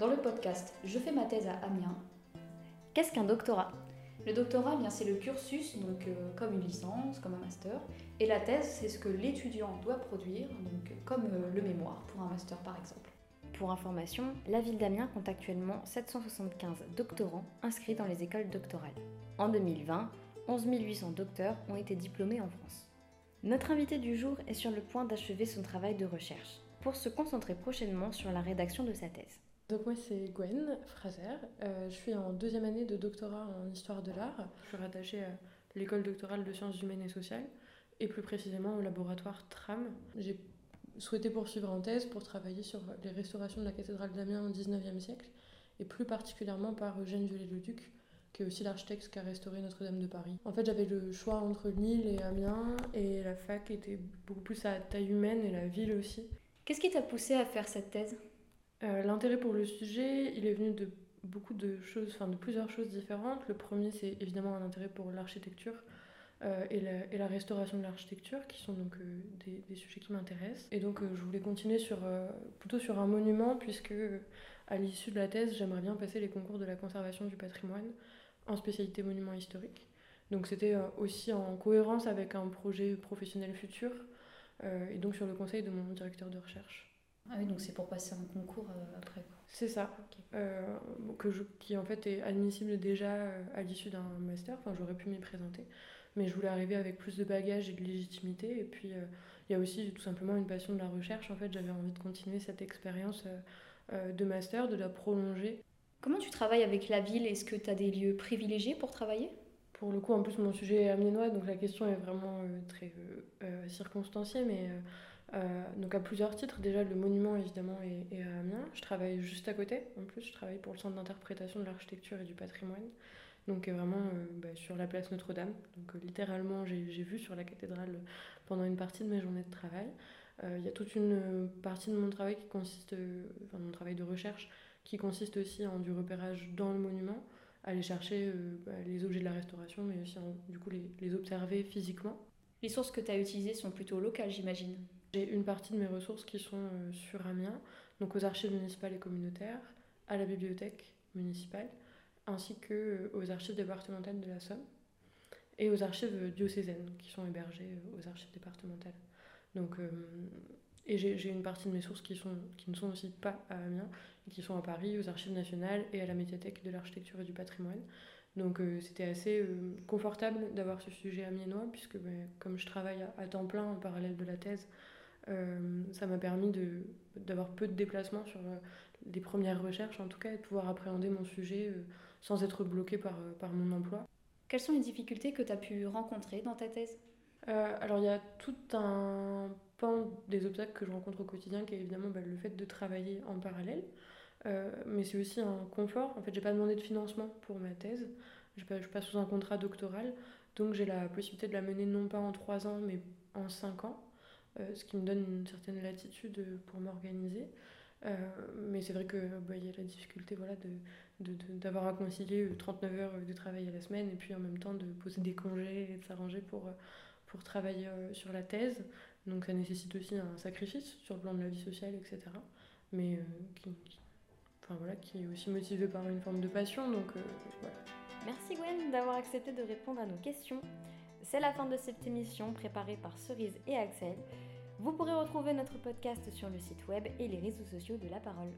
Dans le podcast Je fais ma thèse à Amiens, Qu'est-ce qu'un doctorat? Le doctorat, eh bien, c'est le cursus, donc euh, comme une licence, comme un master. Et la thèse, c'est ce que l'étudiant doit produire, comme euh, le mémoire pour un master par exemple. Pour information, la ville d'Amiens compte actuellement 775 doctorants inscrits dans les écoles doctorales. En 2020, 11 800 docteurs ont été diplômés en France. Notre invité du jour est sur le point d'achever son travail de recherche pour se concentrer prochainement sur la rédaction de sa thèse. Donc moi c'est Gwen Fraser, euh, je suis en deuxième année de doctorat en histoire de l'art. Je suis rattachée à l'école doctorale de sciences humaines et sociales et plus précisément au laboratoire TRAM. J'ai souhaité poursuivre en thèse pour travailler sur les restaurations de la cathédrale d'Amiens au XIXe siècle et plus particulièrement par Eugène Viollet-le-Duc qui est aussi l'architecte qui a restauré Notre-Dame de Paris. En fait, j'avais le choix entre Lille et Amiens, et la fac était beaucoup plus à taille humaine, et la ville aussi. Qu'est-ce qui t'a poussé à faire cette thèse? Euh, L'intérêt pour le sujet, il est venu de beaucoup de choses, enfin de plusieurs choses différentes. Le premier, c'est évidemment un intérêt pour l'architecture. Euh, et, la, restauration de l'architecture, qui sont donc euh, des, sujets qui m'intéressent. Et donc je voulais continuer sur, plutôt sur un monument, puisque à l'issue de la thèse, j'aimerais bien passer les concours de la conservation du patrimoine en spécialité monument historique. Donc c'était aussi en cohérence avec un projet professionnel futur et donc sur le conseil de mon directeur de recherche. Ah oui, donc c'est pour passer un concours euh, après C'est ça, que je, qui en fait est admissible déjà à l'issue d'un master, enfin j'aurais pu m'y présenter, mais je voulais arriver avec plus de bagages et de légitimité, et puis il y a aussi tout simplement une passion de la recherche, en fait j'avais envie de continuer cette expérience de master, de la prolonger. Comment tu travailles avec la ville? Est-ce que tu as des lieux privilégiés pour travailler? Pour le coup, en plus, mon sujet est amiénois, donc la question est vraiment euh, très euh, euh, circonstanciée, mais donc à plusieurs titres. Déjà, le monument, évidemment, est, à Amiens. Je travaille juste à côté, en plus, je travaille pour le Centre d'interprétation de l'architecture et du patrimoine, donc vraiment bah, sur la place Notre-Dame. Donc littéralement, j'ai vu sur la cathédrale pendant une partie de mes journées de travail. Il y a toute une partie de mon travail qui consiste, enfin mon travail de recherche, qui consiste aussi en du repérage dans le monument, aller chercher euh, bah, les objets de la restauration, mais aussi du coup les, observer physiquement. Les sources que tu as utilisées sont plutôt locales, j'imagine J'ai une partie de mes ressources qui sont euh, sur Amiens, donc aux archives municipales et communautaires, à la bibliothèque municipale, ainsi que euh, aux archives départementales de la Somme et aux archives diocésaines qui sont hébergées aux archives départementales. Donc et j'ai une partie de mes sources qui, sont, qui ne sont aussi pas à Amiens, qui sont à Paris, aux Archives nationales et à la médiathèque de l'architecture et du patrimoine. Donc euh, c'était assez euh, confortable d'avoir ce sujet amiénois, puisque ben, comme je travaille à, temps plein en parallèle de la thèse, euh, ça m'a permis d'avoir peu de déplacements sur les premières recherches, en tout cas, et de pouvoir appréhender mon sujet sans être bloqué par, par mon emploi. Quelles sont les difficultés que tu as pu rencontrer dans ta thèse? Alors il y a tout un des obstacles que je rencontre au quotidien, qui est évidemment bah, le fait de travailler en parallèle. Euh, mais c'est aussi un confort. En fait, j'ai pas demandé de financement pour ma thèse. Je passe, je passe sous un contrat doctoral, donc j'ai la possibilité de la mener non pas en trois ans, mais en cinq ans, euh, ce qui me donne une certaine latitude pour m'organiser. Euh, mais c'est vrai qu'il bah, y a la difficulté voilà, d'avoir de, de, à concilier 39 heures de travail à la semaine et puis en même temps de poser des congés et de s'arranger pour, pour travailler sur la thèse. Donc ça nécessite aussi un sacrifice sur le plan de la vie sociale, etc. Mais euh, qui, qui est aussi motivé par une forme de passion. Donc euh, voilà. Merci Gwen d'avoir accepté de répondre à nos questions. C'est la fin de cette émission préparée par Cerise et Axel. Vous pourrez retrouver notre podcast sur le site web et les réseaux sociaux de La Parole.